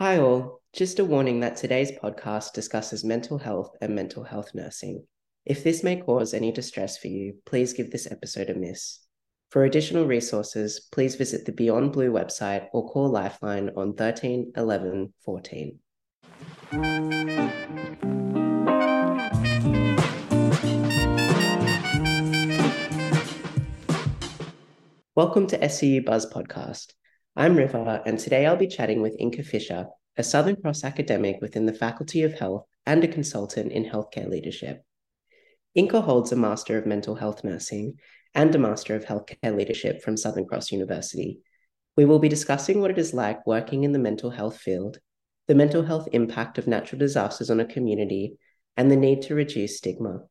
Hi, all. Just a warning that today's podcast discusses mental health and mental health nursing. If this may cause any distress for you, please give this episode a miss. For additional resources, please visit the Beyond Blue website or call Lifeline on 13 11 14. Welcome to SCU Buzz Podcast. I'm River, and today I'll be chatting with Inkah Fischer, a Southern Cross academic within the Faculty of Health and a consultant in healthcare leadership. Inkah holds a Master of Mental Health Nursing and a Master of Healthcare Leadership from Southern Cross University. We will be discussing what it is like working in the mental health field, the mental health impact of natural disasters on a community, and the need to reduce stigma.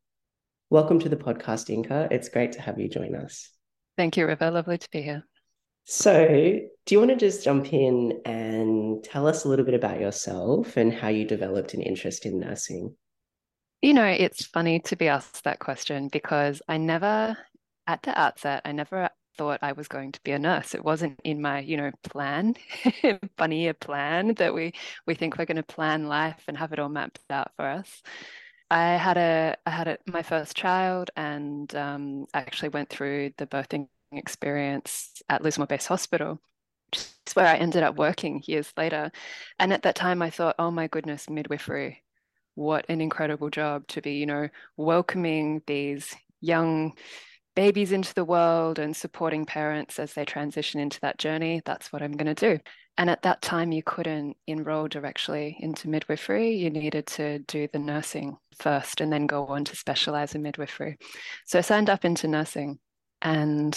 Welcome to the podcast, Inkah. It's great to have you join us. Thank you, River. Lovely to be here. So, do you want to just jump in and tell us a little bit about yourself and how you developed an interest in nursing? You know, it's funny to be asked that question because I never, at the outset, I never thought I was going to be a nurse. It wasn't in my, you know, plan, funny plan that we we think we're going to plan life and have it all mapped out for us. I had a I had a, my first child and um, actually went through the birthing experience at Lismore Base Hospital, which is where I ended up working years later. And at that time, I thought, oh my goodness, midwifery, what an incredible job to be, you know, welcoming these young babies into the world and supporting parents as they transition into that journey. That's what I'm going to do. And at that time, you couldn't enroll directly into midwifery. You needed to do the nursing first and then go on to specialize in midwifery. So I signed up into nursing and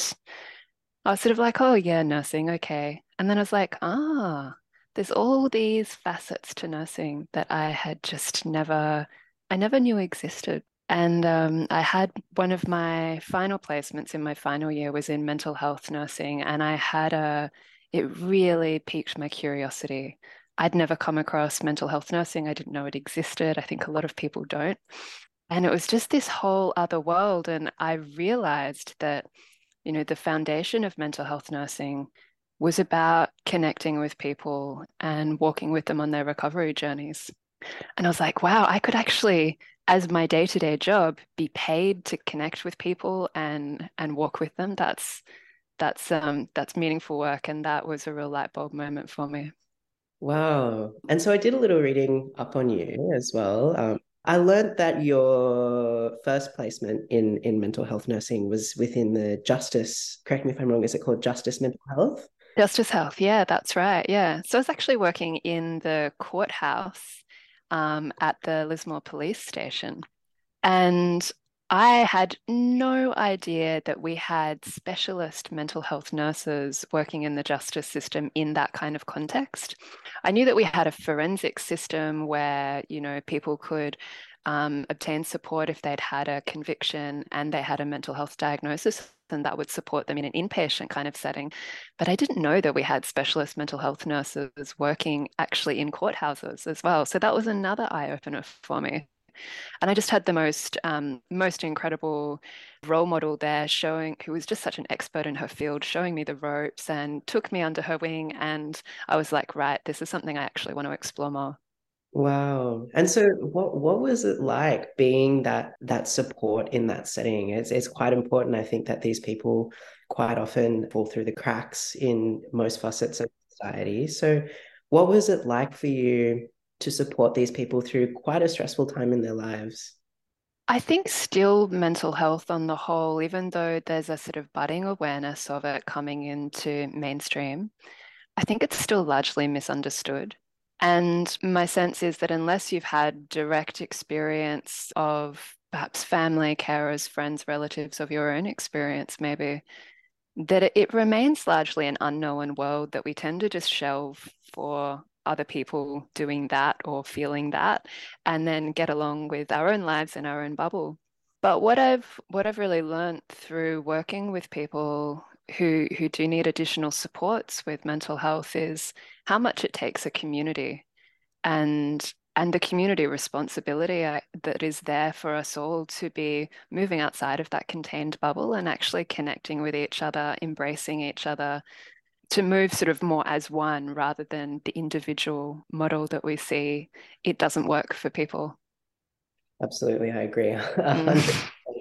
I was sort of like, oh, yeah, nursing, okay. And then I was like, ah, there's all these facets to nursing that I had just never, I never knew existed. And um, I had one of my final placements in my final year was in mental health nursing. And I had a, it really piqued my curiosity. I'd never come across mental health nursing. I didn't know it existed. I think a lot of people don't. And it was just this whole other world. And I realized that, you know, the foundation of mental health nursing was about connecting with people and walking with them on their recovery journeys. And I was like, wow, I could actually, as my day-to-day job, be paid to connect with people and and walk with them. That's that's um that's meaningful work. And that was a real light bulb moment for me. Wow. And so I did a little reading up on you as well. Um, I learned that your first placement in in mental health nursing was within the Justice. Correct me if I'm wrong. Is it called Justice Mental Health? Justice Health. Yeah, that's right. Yeah. So I was actually working in the courthouse um, at the Lismore Police Station, and I had no idea that we had specialist mental health nurses working in the justice system in that kind of context. I knew that we had a forensic system where, you know, people could um, obtain support if they'd had a conviction and they had a mental health diagnosis, and that would support them in an inpatient kind of setting. But I didn't know that we had specialist mental health nurses working actually in courthouses as well. So that was another eye opener for me and I just had the most um, most incredible role model there, showing who was just such an expert in her field, showing me the ropes and took me under her wing. And I was like, right, this is something I actually want to explore more. Wow. And so what what was it like being that that support in that setting? It's it's quite important, I think, that these people quite often fall through the cracks in most facets of society. So what was it like for you to support these people through quite a stressful time in their lives? I think still mental health on the whole, even though there's a sort of budding awareness of it coming into mainstream, I think it's still largely misunderstood. And my sense is that unless you've had direct experience of perhaps family, carers, friends, relatives of your own experience, maybe, that it remains largely an unknown world that we tend to just shelve for other people doing that or feeling that and then get along with our own lives in our own bubble. But what i've what i've really learned through working with people who who do need additional supports with mental health is how much it takes a community and and the community responsibility uh, that is there for us all to be moving outside of that contained bubble and actually connecting with each other embracing each other to move sort of more as one rather than the individual model that we see, it doesn't work for people. Absolutely, I agree.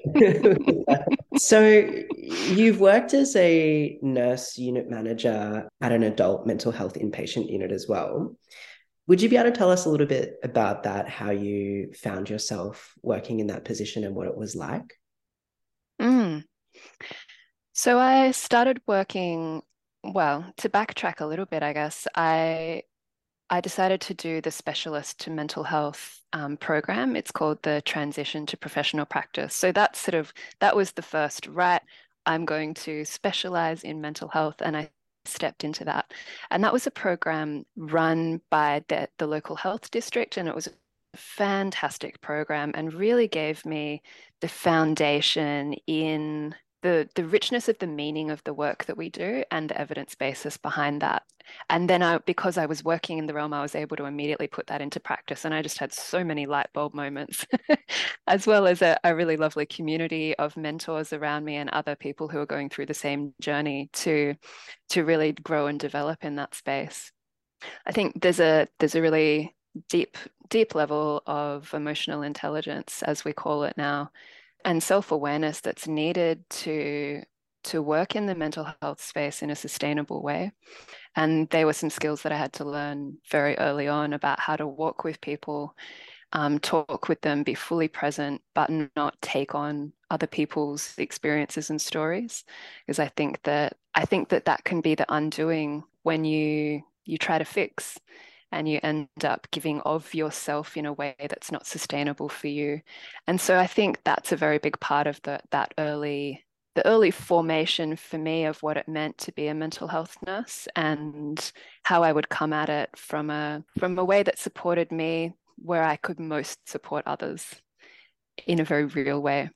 Mm. so, you've worked as a nurse unit manager at an adult mental health inpatient unit as well. Would you be able to tell us a little bit about that, how you found yourself working in that position and what it was like? Mm. So, I started working well, to backtrack a little bit, I guess, I I decided to do the specialist to mental health um, program. It's called the Transition to Professional Practice. So that's sort of that was the first right. I'm going to specialize in mental health, and I stepped into that. And that was a program run by the, the local health district, and it was a fantastic program and really gave me the foundation in the the richness of the meaning of the work that we do and the evidence basis behind that and then I, because I was working in the realm, I was able to immediately put that into practice. And I just had so many light bulb moments, as well as a, a, really lovely community of mentors around me and other people who are going through the same journey to, to really grow and develop in that space. I think there's a there's a really deep deep level of emotional intelligence, as we call it now, and self-awareness that's needed to to work in the mental health space in a sustainable way. And they were some skills that i had to learn very early on about how to walk with people um, talk with them be fully present but not take on other people's experiences and stories. Because i think that i think that that can be the undoing when you you try to fix and you end up giving of yourself in a way that's not sustainable for you. And so I think that's a very big part of the, that early the early formation for me of what it meant to be a mental health nurse and how I would come at it from a from a way that supported me where I could most support others in a very real way.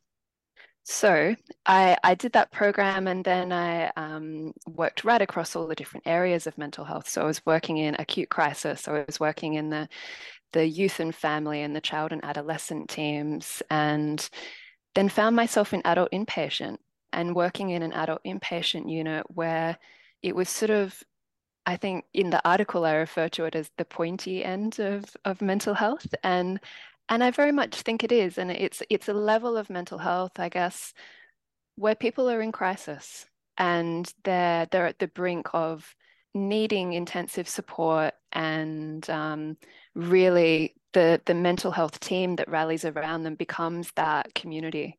So I, I did that program and then I um, worked right across all the different areas of mental health. So I was working in acute crisis. So I was working in the, the youth and family and the child and adolescent teams and then found myself in adult inpatient and working in an adult inpatient unit where it was sort of I think in the article I refer to it as the pointy end of, of mental health. And and I very much think it is. And it's it's a level of mental health, I guess, where people are in crisis and they're they're at the brink of needing intensive support and um, really the the mental health team that rallies around them becomes that community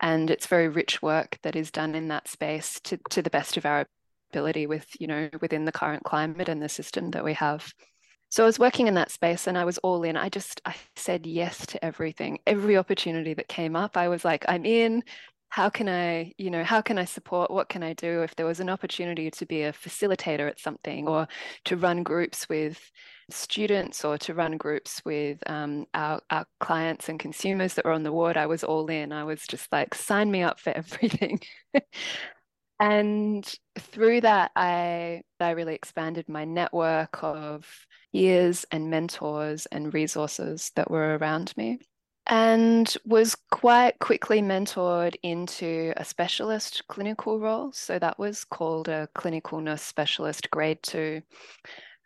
and it's very rich work that is done in that space to to the best of our ability with you know within the current climate and the system that we have so I was working in that space and I was all in. I just I said yes to everything. Every opportunity that came up, I was like, I'm in. How can I, you know, how can I support? What can I do? If there was an opportunity to be a facilitator at something or to run groups with students or to run groups with um, our, our clients and consumers that were on the ward, I was all in. I was just like, sign me up for everything. and through that, I I really expanded my network of ears and mentors and resources that were around me and was quite quickly mentored into a specialist clinical role. So that was called a clinical nurse specialist grade two.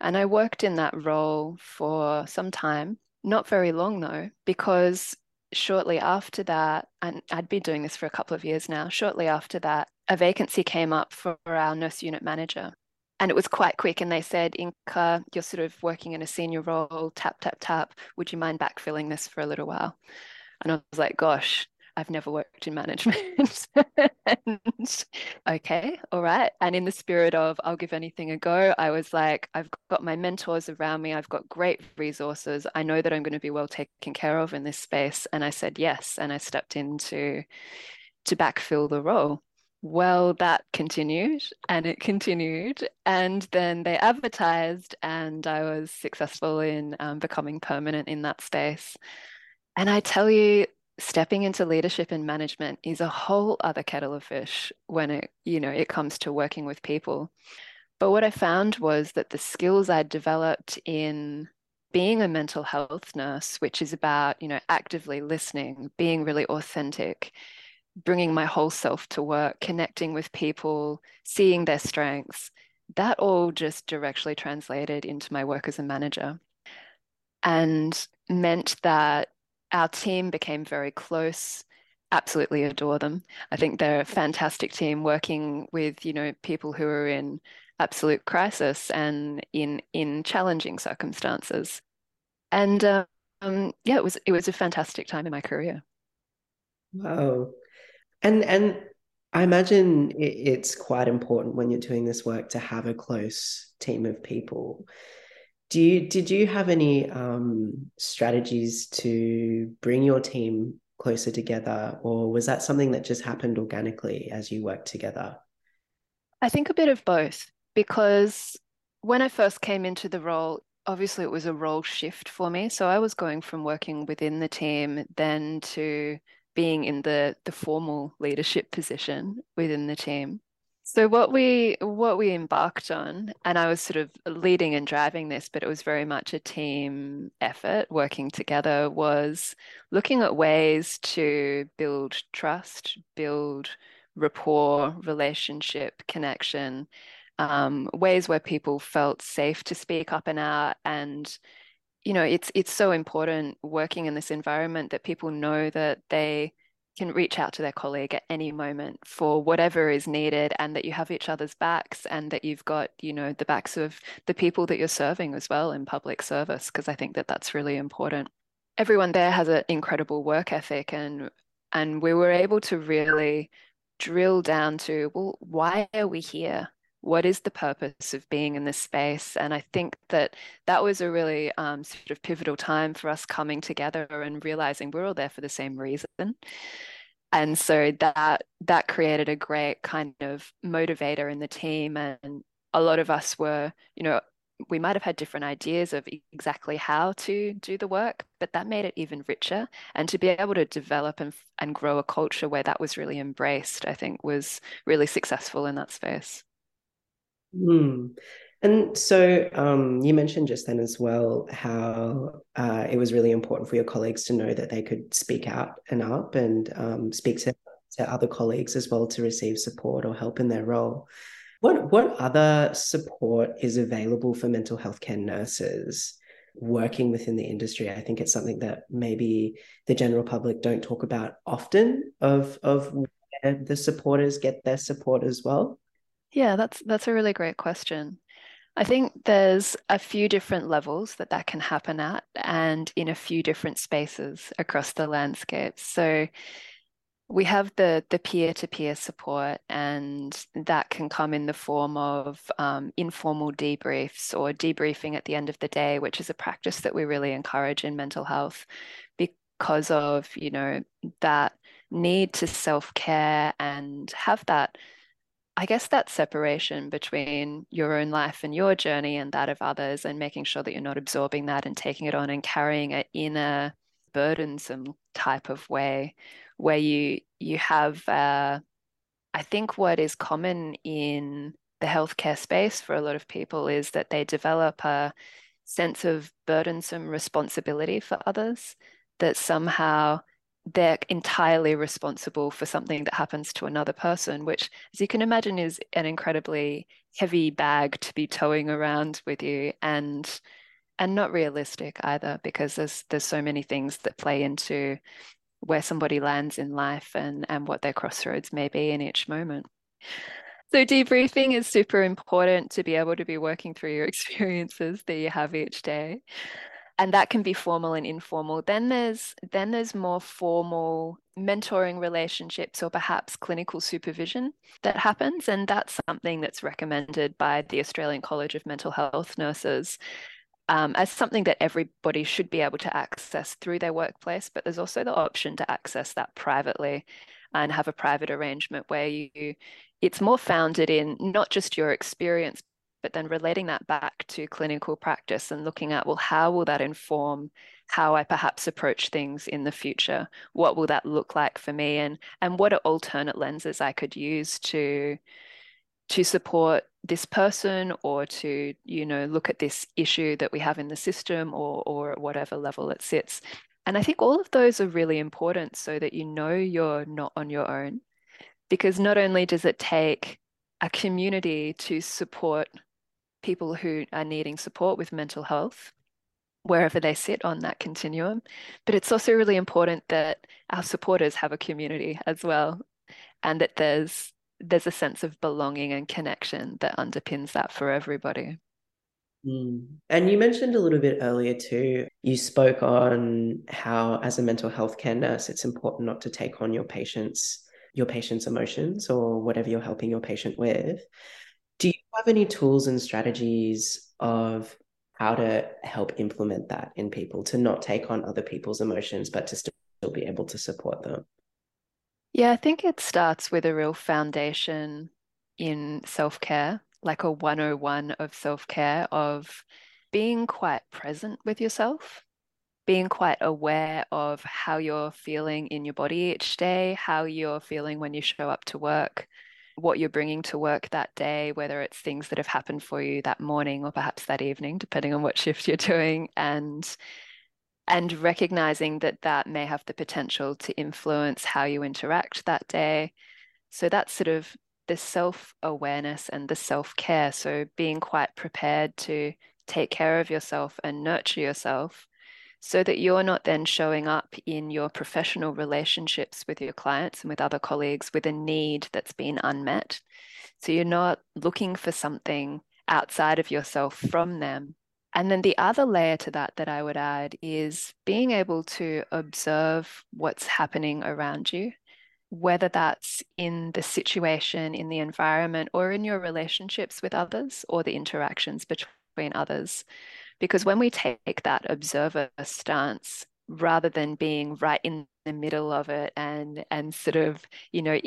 And I worked in that role for some time, not very long though, because shortly after that, and I'd been doing this for a couple of years now, shortly after that, a vacancy came up for our nurse unit manager and it was quite quick. And they said, Inkah, you're sort of working in a senior role, tap, tap, tap. Would you mind backfilling this for a little while? And I was like, gosh, I've never worked in management. and, okay, all right. And in the spirit of I'll give anything a go, I was like, I've got my mentors around me. I've got great resources. I know that I'm going to be well taken care of in this space. And I said yes. And I stepped into to backfill the role well, that continued and it continued. And then they advertised, and I was successful in um, becoming permanent in that space. And I tell you, stepping into leadership and management is a whole other kettle of fish when it, you know, it comes to working with people. But what I found was that the skills I developed in being a mental health nurse, which is about, you know, actively listening, being really authentic, bringing my whole self to work, connecting with people, seeing their strengths, that all just directly translated into my work as a manager and meant that our team became very close absolutely adore them. I think they're a fantastic team working with you know people who are in absolute crisis and in in challenging circumstances. And um, yeah it was it was a fantastic time in my career. Wow and and I imagine it's quite important when you're doing this work to have a close team of people. Do you did you have any um, strategies to bring your team closer together, or was that something that just happened organically as you worked together? I think a bit of both, because when I first came into the role, obviously it was a role shift for me. So I was going from working within the team then to being in the the formal leadership position within the team. So what we what we embarked on, and I was sort of leading and driving this, but it was very much a team effort, working together, was looking at ways to build trust, build rapport, relationship, connection, um, ways where people felt safe to speak up and out and you know it's it's so important working in this environment that people know that they can reach out to their colleague at any moment for whatever is needed and that you have each other's backs and that you've got you know the backs of the people that you're serving as well in public service because i think that that's really important. Everyone there has an incredible work ethic and and we were able to really drill down to well why are we here what is the purpose of being in this space? And I think that that was a really um, sort of pivotal time for us coming together and realizing we're all there for the same reason. And so that that created a great kind of motivator in the team. And a lot of us were, you know, we might have had different ideas of exactly how to do the work, but that made it even richer. And to be able to develop and, and grow a culture where that was really embraced, I think was really successful in that space. Mm. And so um, you mentioned just then as well how uh, it was really important for your colleagues to know that they could speak out and up and um, speak to, to other colleagues as well to receive support or help in their role. What what other support is available for mental health care nurses working within the industry? I think it's something that maybe the general public don't talk about often of of where the supporters get their support as well. Yeah, that's that's a really great question. I think there's a few different levels that that can happen at and in a few different spaces across the landscape. So we have the the peer-to-peer support and that can come in the form of um, informal debriefs or debriefing at the end of the day which is a practice that we really encourage in mental health because of you know that need to self-care and have that I guess that separation between your own life and your journey and that of others, and making sure that you're not absorbing that and taking it on and carrying it in a burdensome type of way, where you you have, uh, I think, what is common in the healthcare space for a lot of people is that they develop a sense of burdensome responsibility for others that somehow they're entirely responsible for something that happens to another person, which, as you can imagine, is an incredibly heavy bag to be towing around with you and and not realistic either because there's there's so many things that play into where somebody lands in life and and what their crossroads may be in each moment. So debriefing is super important to be able to be working through your experiences that you have each day and that can be formal and informal. Then there's then there's more formal mentoring relationships or perhaps clinical supervision that happens and that's something that's recommended by the australian college of mental health nurses um, as something that everybody should be able to access through their workplace but there's also the option to access that privately and have a private arrangement where you it's more founded in not just your experience but then relating that back to clinical practice and looking at, well, how will that inform how I perhaps approach things in the future? What will that look like for me? And and what are alternate lenses I could use to to support this person or to you know look at this issue that we have in the system or or at whatever level it sits and i think all of those are really important so that you know you're not on your own because not only does it take a community to support people who are needing support with mental health wherever they sit on that continuum. But it's also really important that our supporters have a community as well and that there's there's a sense of belonging and connection that underpins that for everybody. Mm. And you mentioned a little bit earlier too, you spoke on how as a mental health care nurse, it's important not to take on your patients, your patient's emotions or whatever you're helping your patient with. Do you have any tools and strategies of how to help implement that in people to not take on other people's emotions, but to still be able to support them? Yeah, I think it starts with a real foundation in self care, like a 101 of self care, of being quite present with yourself, being quite aware of how you're feeling in your body each day, how you're feeling when you show up to work, what you're bringing to work that day, whether it's things that have happened for you that morning or perhaps that evening, depending on what shift you're doing, and and recognizing that that may have the potential to influence how you interact that day. So that's sort of the self awareness and the self care. So being quite prepared to take care of yourself and nurture yourself so that you're not then showing up in your professional relationships with your clients and with other colleagues with a need that's been unmet. So you're not looking for something outside of yourself from them. And then the other layer to that that I would add is being able to observe what's happening around you, whether that's in the situation, in the environment, or in your relationships with others or the interactions between others. Because when we take that observer stance, rather than being right in the middle of it and and sort of, you know,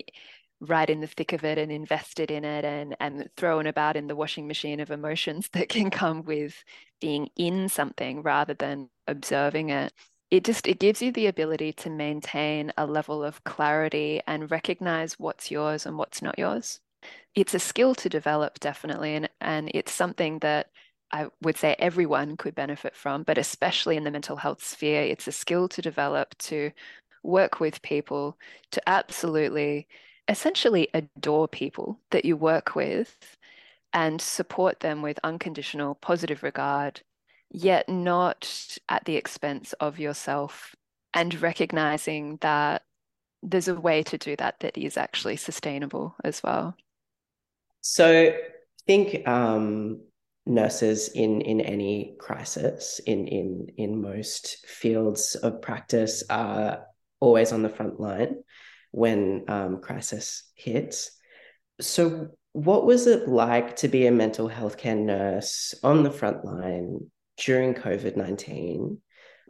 right in the thick of it and invested in it and and thrown about in the washing machine of emotions that can come with being in something rather than observing it it just it gives you the ability to maintain a level of clarity and recognize what's yours and what's not yours. It's a skill to develop definitely and and it's something that I would say everyone could benefit from, but especially in the mental health sphere, it's a skill to develop to work with people, to absolutely essentially adore people that you work with and support them with unconditional positive regard, yet not at the expense of yourself, and recognizing that there's a way to do that that is actually sustainable as well. So, I think um, nurses in in any crisis in in in most fields of practice are always on the front line when um, crisis hits. So, what was it like to be a mental health care nurse on the front line during COVID 19,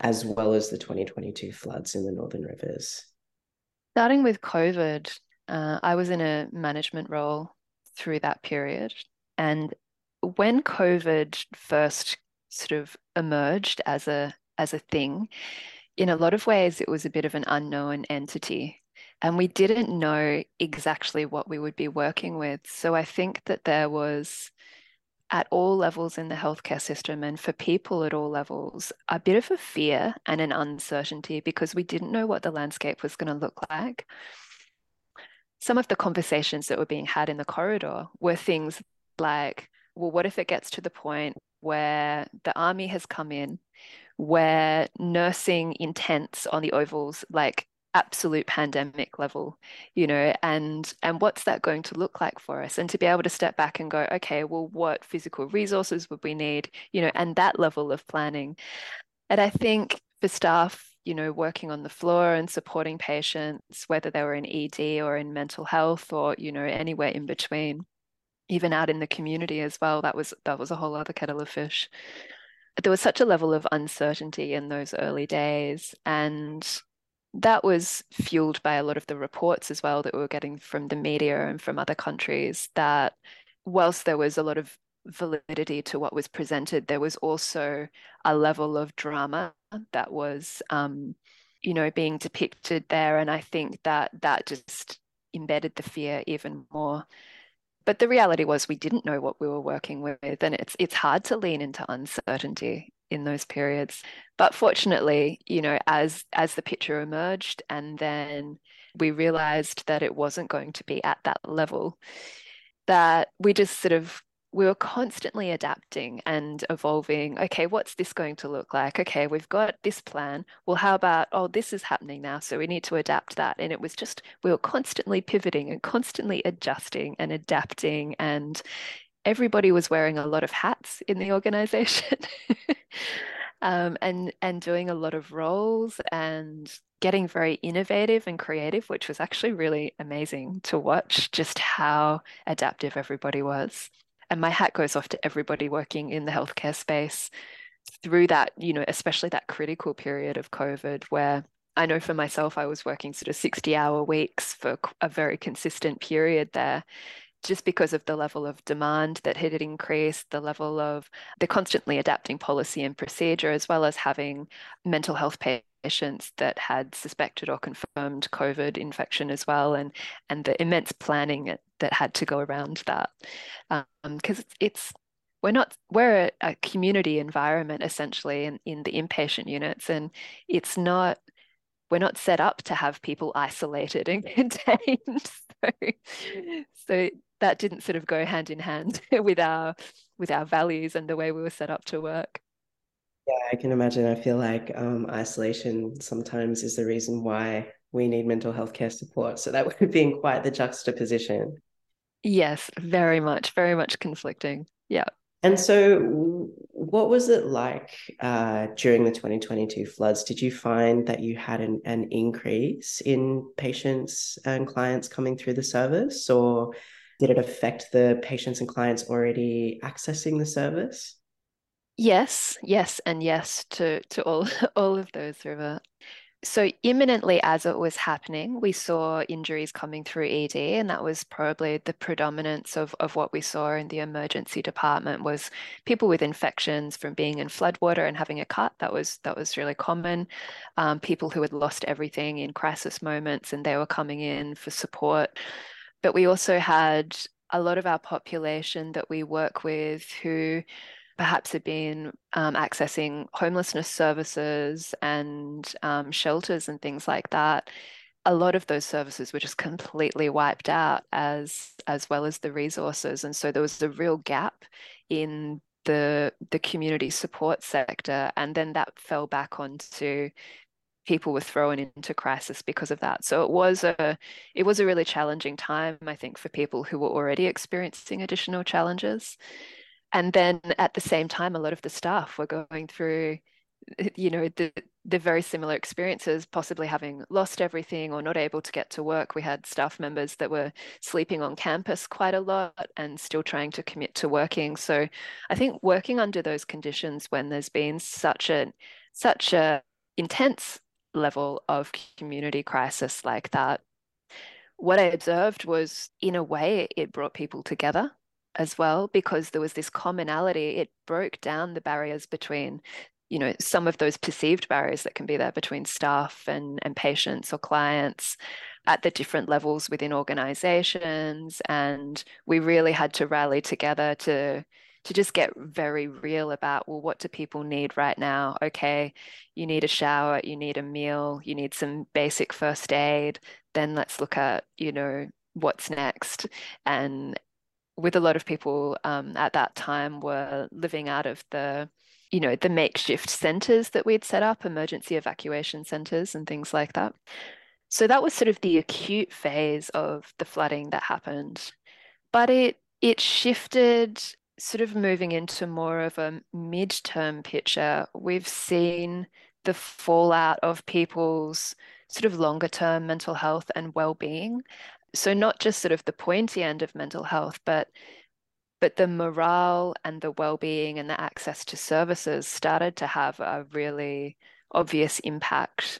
as well as the 2022 floods in the Northern Rivers? Starting with COVID, uh, I was in a management role through that period. And when COVID first sort of emerged as a as a thing, in a lot of ways it was a bit of an unknown entity and we didn't know exactly what we would be working with. So I think that there was, at all levels in the healthcare system and for people at all levels, a bit of a fear and an uncertainty because we didn't know what the landscape was going to look like. Some of the conversations that were being had in the corridor were things like, well, what if it gets to the point where the army has come in, where nursing intents on the ovals, like absolute pandemic level you know and and what's that going to look like for us? And to be able to step back and go okay well what physical resources would we need? You know and that level of planning. And i think for staff you know working on the floor and supporting patients whether they were in ed or in mental health or you know anywhere in between even out in the community as well that was that was a whole other kettle of fish there was such a level of uncertainty in those early days and that was fueled by a lot of the reports as well that we were getting from the media and from other countries that whilst there was a lot of validity to what was presented, there was also a level of drama that was, um, you know, being depicted there. And I think that that just embedded the fear even more. But the reality was we didn't know what we were working with, and it's it's hard to lean into uncertainty in those periods. But fortunately, you know, as as the picture emerged and then we realized that it wasn't going to be at that level, that we just sort of we were constantly adapting and evolving. Okay, what's this going to look like? Okay, we've got this plan. Well, how about, oh, this is happening now. So we need to adapt that. And it was just, we were constantly pivoting and constantly adjusting and adapting. And everybody was wearing a lot of hats in the organization. um, and and doing a lot of roles and getting very innovative and creative, which was actually really amazing to watch just how adaptive everybody was. And my hat goes off to everybody working in the healthcare space through that, you know, especially that critical period of COVID where I know for myself, I was working sort of 60 hour weeks for a very consistent period there just because of the level of demand that had increased, the level of the constantly adapting policy and procedure, as well as having mental health patients that had suspected or confirmed COVID infection as well, and and the immense planning that had to go around that, because um, it's, we're not we're a, a, community environment essentially in, in the inpatient units and it's not we're not set up to have people isolated and contained so, so that didn't sort of go hand in hand with our with our values and the way we were set up to work. Yeah, I can imagine. I feel like um, isolation sometimes is the reason why we need mental health care support. So that would be been quite the juxtaposition. Yes, very much, very much conflicting. Yeah. And so, what was it like uh, during the 2022 floods? Did you find that you had an, an increase in patients and clients coming through the service, or did it affect the patients and clients already accessing the service? Yes, yes, and yes to to all all of those, River. So imminently as it was happening, we saw injuries coming through ED, and that was probably the predominance of, of what we saw in the emergency department was people with infections from being in floodwater and having a cut. That was that was really common. Um, people who had lost everything in crisis moments and they were coming in for support. But we also had a lot of our population that we work with who perhaps had been um, accessing homelessness services and um, shelters and things like that a lot of those services were just completely wiped out as as well as the resources and so there was a real gap in the the community support sector and then that fell back onto people were thrown into crisis because of that. So it was a it was a really challenging time, I think, for people who were already experiencing additional challenges. And then at the same time, a lot of the staff were going through, you know, the the very similar experiences, possibly having lost everything or not able to get to work. We had staff members that were sleeping on campus quite a lot and still trying to commit to working. So I think working under those conditions when there's been such a such a intense level of community crisis like that, what I observed was, in a way, it brought people together as well because there was this commonality. It broke down the barriers between, you know, some of those perceived barriers that can be there between staff and, and patients or clients at the different levels within organizations. And we really had to rally together to to just get very real about well what do people need right now okay you need a shower you need a meal you need some basic first aid then let's look at you know what's next and with a lot of people um, at that time were living out of the you know the makeshift centers that we'd set up emergency evacuation centers and things like that so that was sort of the acute phase of the flooding that happened but it it shifted sort of moving into more of a midterm picture, we've seen the fallout of people's sort of longer term mental health and well-being. So not just sort of the pointy end of mental health, but but the morale and the well-being and the access to services started to have a really obvious impact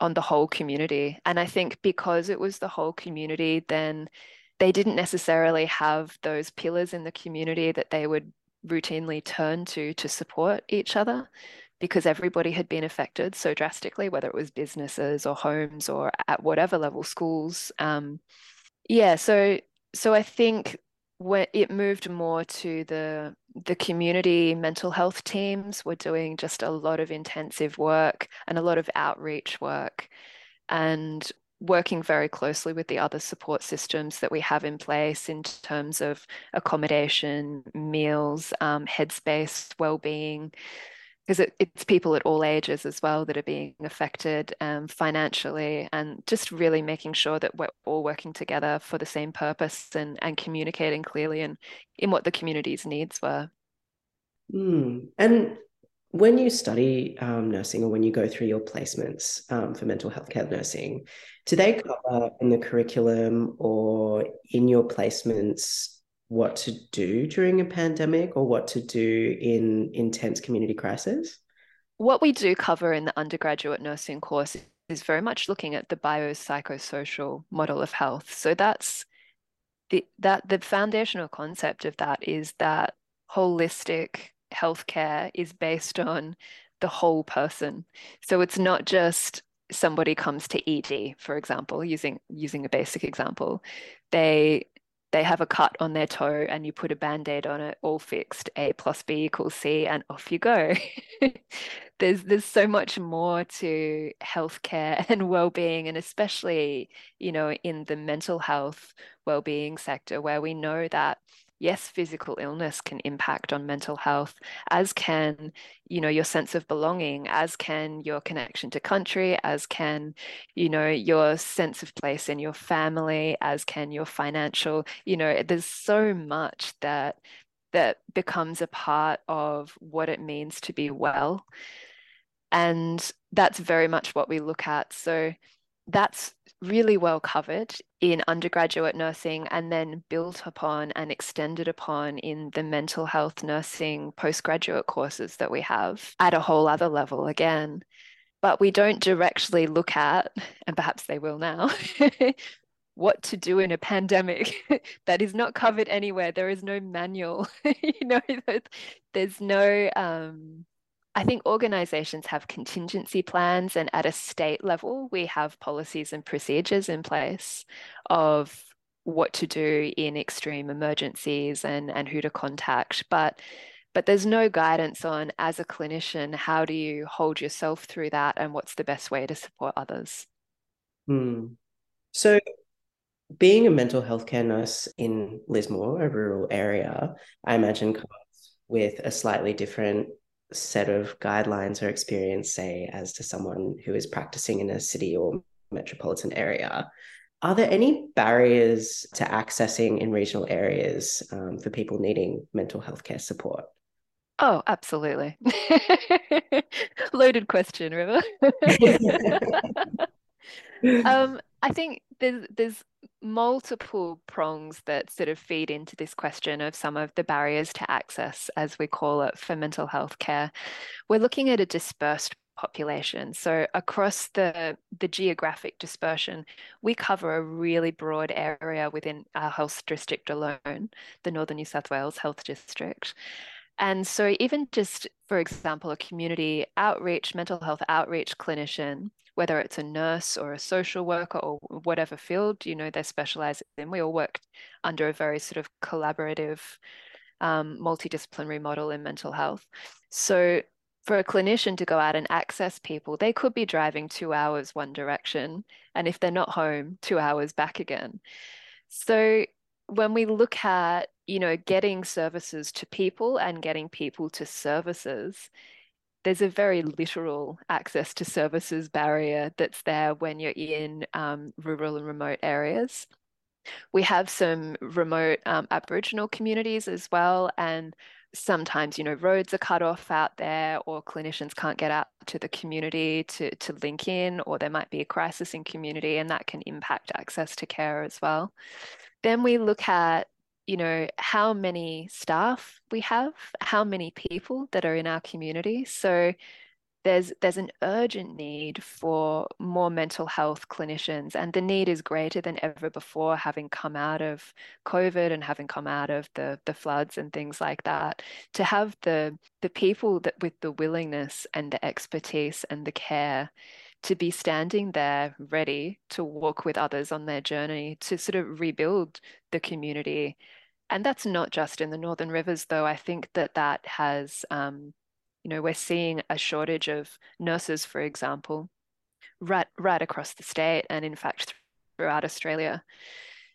on the whole community. And I think because it was the whole community, then they didn't necessarily have those pillars in the community that they would routinely turn to to support each other because everybody had been affected so drastically, whether it was businesses or homes or at whatever level, schools. Um, yeah, so so I think when it moved more to the the community mental health teams were doing just a lot of intensive work and a lot of outreach work and working very closely with the other support systems that we have in place in terms of accommodation, meals, um, headspace, well-being, because it, it's people at all ages as well that are being affected um, financially, and just really making sure that we're all working together for the same purpose and and communicating clearly and in what the community's needs were. Mm. And when you study um, nursing or when you go through your placements um, for mental health care nursing, do they cover in the curriculum or in your placements what to do during a pandemic or what to do in intense community crisis? What we do cover in the undergraduate nursing course is very much looking at the biopsychosocial model of health. So that's the that the foundational concept of that is that holistic healthcare is based on the whole person. So it's not just somebody comes to ED, for example, using using a basic example. They they have a cut on their toe and you put a band-aid on it, all fixed, A plus B equals C, and off you go. there's there's so much more to healthcare and well-being, and especially, you know, in the mental health well-being sector where we know that yes, physical illness can impact on mental health, as can, you know, your sense of belonging, as can your connection to country, as can, you know, your sense of place in your family, as can your financial, you know, there's so much that that becomes a part of what it means to be well. And that's very much what we look at. So that's really well covered in undergraduate nursing and then built upon and extended upon in the mental health nursing postgraduate courses that we have at a whole other level again. But we don't directly look at, and perhaps they will now, what to do in a pandemic that is not covered anywhere. There is no manual, you know, there's no um, I think organizations have contingency plans, and at a state level, we have policies and procedures in place of what to do in extreme emergencies and, and who to contact. But but there's no guidance on as a clinician how do you hold yourself through that and what's the best way to support others hmm. so being a mental health care nurse in lismore a rural area i imagine comes with a slightly different set of guidelines or experience, say, as to someone who is practicing in a city or metropolitan area. Are there any barriers to accessing in regional areas um, for people needing mental health care support? Oh, absolutely. Loaded question, River. um, I think there's there's multiple prongs that sort of feed into this question of some of the barriers to access, as we call it, for mental health care. We're looking at a dispersed population. So across the the geographic dispersion, we cover a really broad area within our health district alone, the Northern New South Wales Health District. And so even just, for example, a community outreach, mental health outreach clinician whether it's a nurse or a social worker or whatever field you know they specialize in we all work under a very sort of collaborative um, multidisciplinary model in mental health. So for a clinician to go out and access people they could be driving two hours one direction and if they're not home two hours back again. So when we look at you know getting services to people and getting people to services there's a very literal access to services barrier that's there when you're in um, rural and remote areas. We have some remote um, Aboriginal communities as well, and sometimes you know roads are cut off out there, or clinicians can't get out to the community to to link in, or there might be a crisis in community, and that can impact access to care as well. Then we look at you know, how many staff we have, how many people that are in our community. So there's there's an urgent need for more mental health clinicians and the need is greater than ever before having come out of covid and having come out of the the floods and things like that to have the the people that with the willingness and the expertise and the care to be standing there ready to walk with others on their journey to sort of rebuild the community and that's not just in the Northern Rivers, though. I think that that has, um, you know, we're seeing a shortage of nurses, for example. right right across the state and in fact throughout Australia.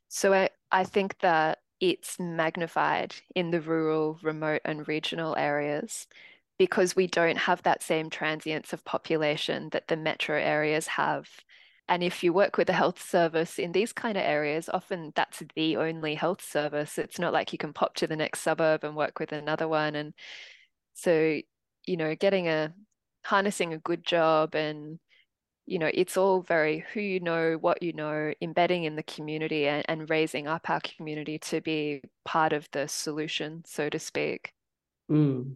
So I, I think that it's magnified in the rural, remote, and regional areas because we don't have that same transience of population that the metro areas have. And if you work with a health service in these kind of areas, often that's the only health service. It's not like you can pop to the next suburb and work with another one. And so, you know, getting a harnessing a good job and you know, it's all very who you know, what you know, embedding in the community and, and raising up our community to be part of the solution, so to speak. Mm.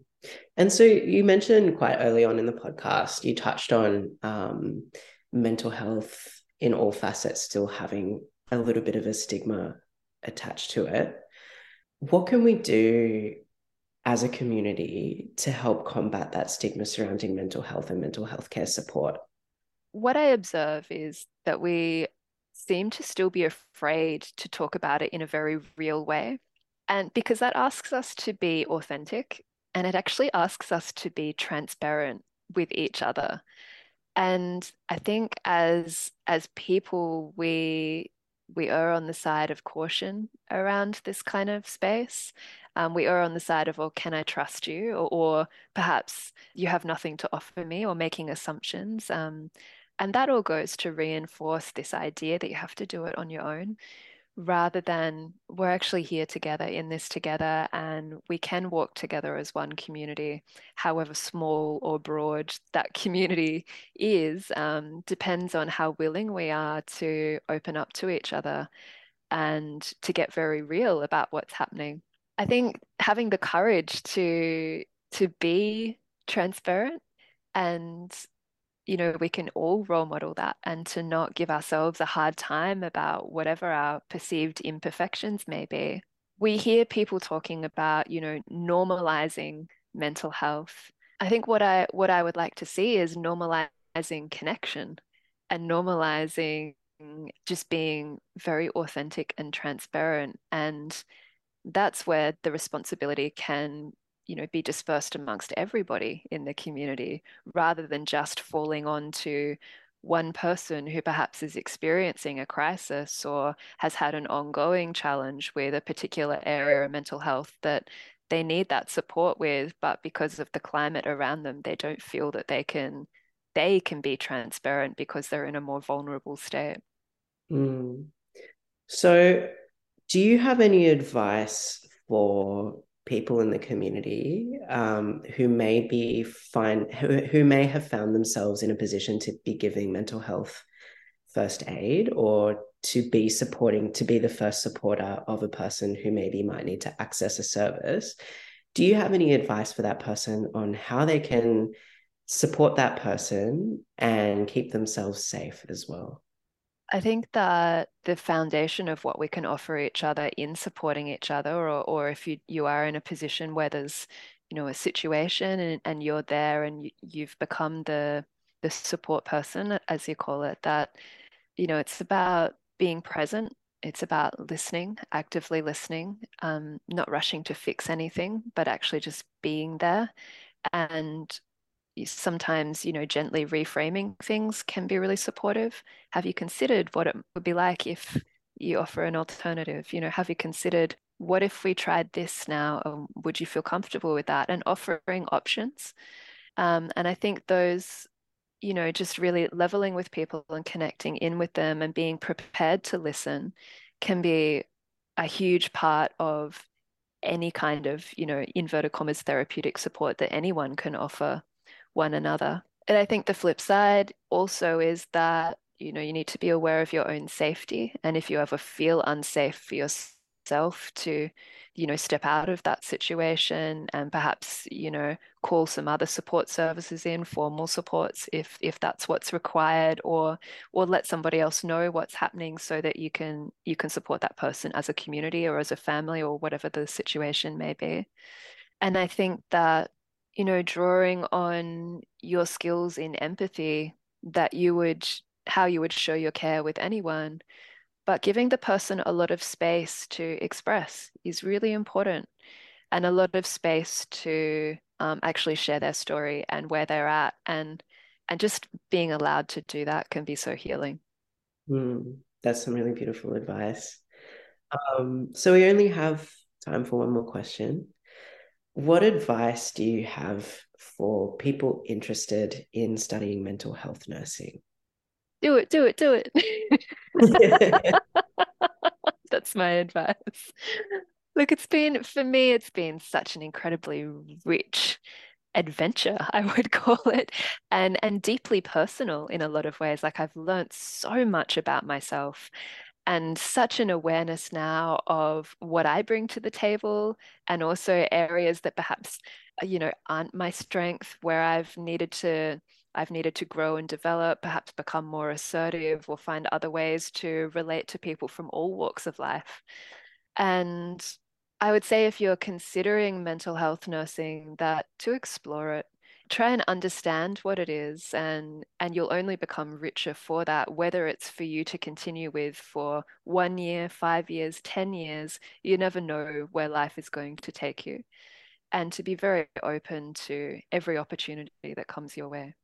And so you mentioned quite early on in the podcast, you touched on um, mental health in all facets still having a little bit of a stigma attached to it. What can we do as a community to help combat that stigma surrounding mental health and mental health care support? what I observe is that we seem to still be afraid to talk about it in a very real way. And because that asks us to be authentic and it actually asks us to be transparent with each other. And I think as as people we we are on the side of caution around this kind of space. Um, we are on the side of, well, can I trust you? Or, or, perhaps you have nothing to offer me, or making assumptions. Um, and that all goes to reinforce this idea that you have to do it on your own rather than we're actually here together in this together and we can walk together as one community, however small or broad that community is, um, depends on how willing we are to open up to each other and to get very real about what's happening. I think having the courage to to be transparent and you know, we can all role model that and to not give ourselves a hard time about whatever our perceived imperfections may be. We hear people talking about, you know, normalizing mental health. I think what I what I would like to see is normalizing connection and normalizing just being very authentic and transparent and that's where the responsibility can you know be dispersed amongst everybody in the community rather than just falling on to one person who perhaps is experiencing a crisis or has had an ongoing challenge with a particular area of mental health that they need that support with but because of the climate around them they don't feel that they can they can be transparent because they're in a more vulnerable state mm. so do you have any advice for people in the community um, who may be find who, who may have found themselves in a position to be giving mental health first aid or to be supporting to be the first supporter of a person who maybe might need to access a service. Do you have any advice for that person on how they can support that person and keep themselves safe as well I think that the foundation of what we can offer each other in supporting each other, or, or if you, you are in a position where there's, you know, a situation and, and you're there and you, you've become the the support person, as you call it, that, you know, it's about being present. It's about listening, actively listening, um, not rushing to fix anything, but actually just being there and sometimes you know gently reframing things can be really supportive. Have you considered what it would be like if you offer an alternative? You know have you considered what if we tried this now um, would you feel comfortable with that? and offering options. Um, and i think those you know just really leveling with people and connecting in with them and being prepared to listen can be a huge part of any kind of you know inverted commas therapeutic support that anyone can offer one another. And I think the flip side also is that, you know, you need to be aware of your own safety. And if you ever feel unsafe for yourself to, you know, step out of that situation and perhaps, you know, call some other support services in, formal supports if if that's what's required, or or let somebody else know what's happening so that you can you can support that person as a community or as a family or whatever the situation may be. And I think that you know, drawing on your skills in empathy that you would, how you would show your care with anyone, but giving the person a lot of space to express is really important and a lot of space to um, actually share their story and where they're at. And, and just being allowed to do that can be so healing. Mm, that's some really beautiful advice. Um, so we only have time for one more question. What advice do you have for people interested in studying mental health nursing? Do it, do it, do it. That's my advice. Look, it's been, for me, it's been such an incredibly rich adventure, I would call it, and and deeply personal in a lot of ways. Like I've learned so much about myself and such an awareness now of what I bring to the table and also areas that perhaps uh, you know aren't my strength where I've needed to I've needed to grow and develop, perhaps become more assertive or find other ways to relate to people from all walks of life. And I would say if you're considering mental health nursing, that to explore it, try and understand what it is and and you'll only become richer for that whether it's for you to continue with for 1 year, 5 years, 10 years, you never know where life is going to take you. And to be very open to every opportunity that comes your way.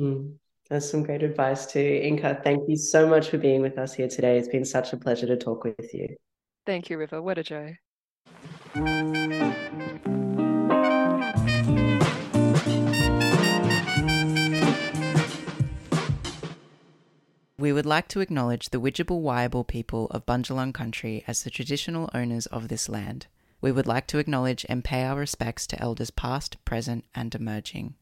Mm, that's some great advice too. Inkah, thank you so much for being with us here today. It's been such a pleasure to talk with you. Thank you, River. What a joy. We would like to acknowledge the Widjabul Wiyabul people of Bundjalung country as the traditional owners of this land. We would like to acknowledge and pay our respects to elders past, present, and emerging.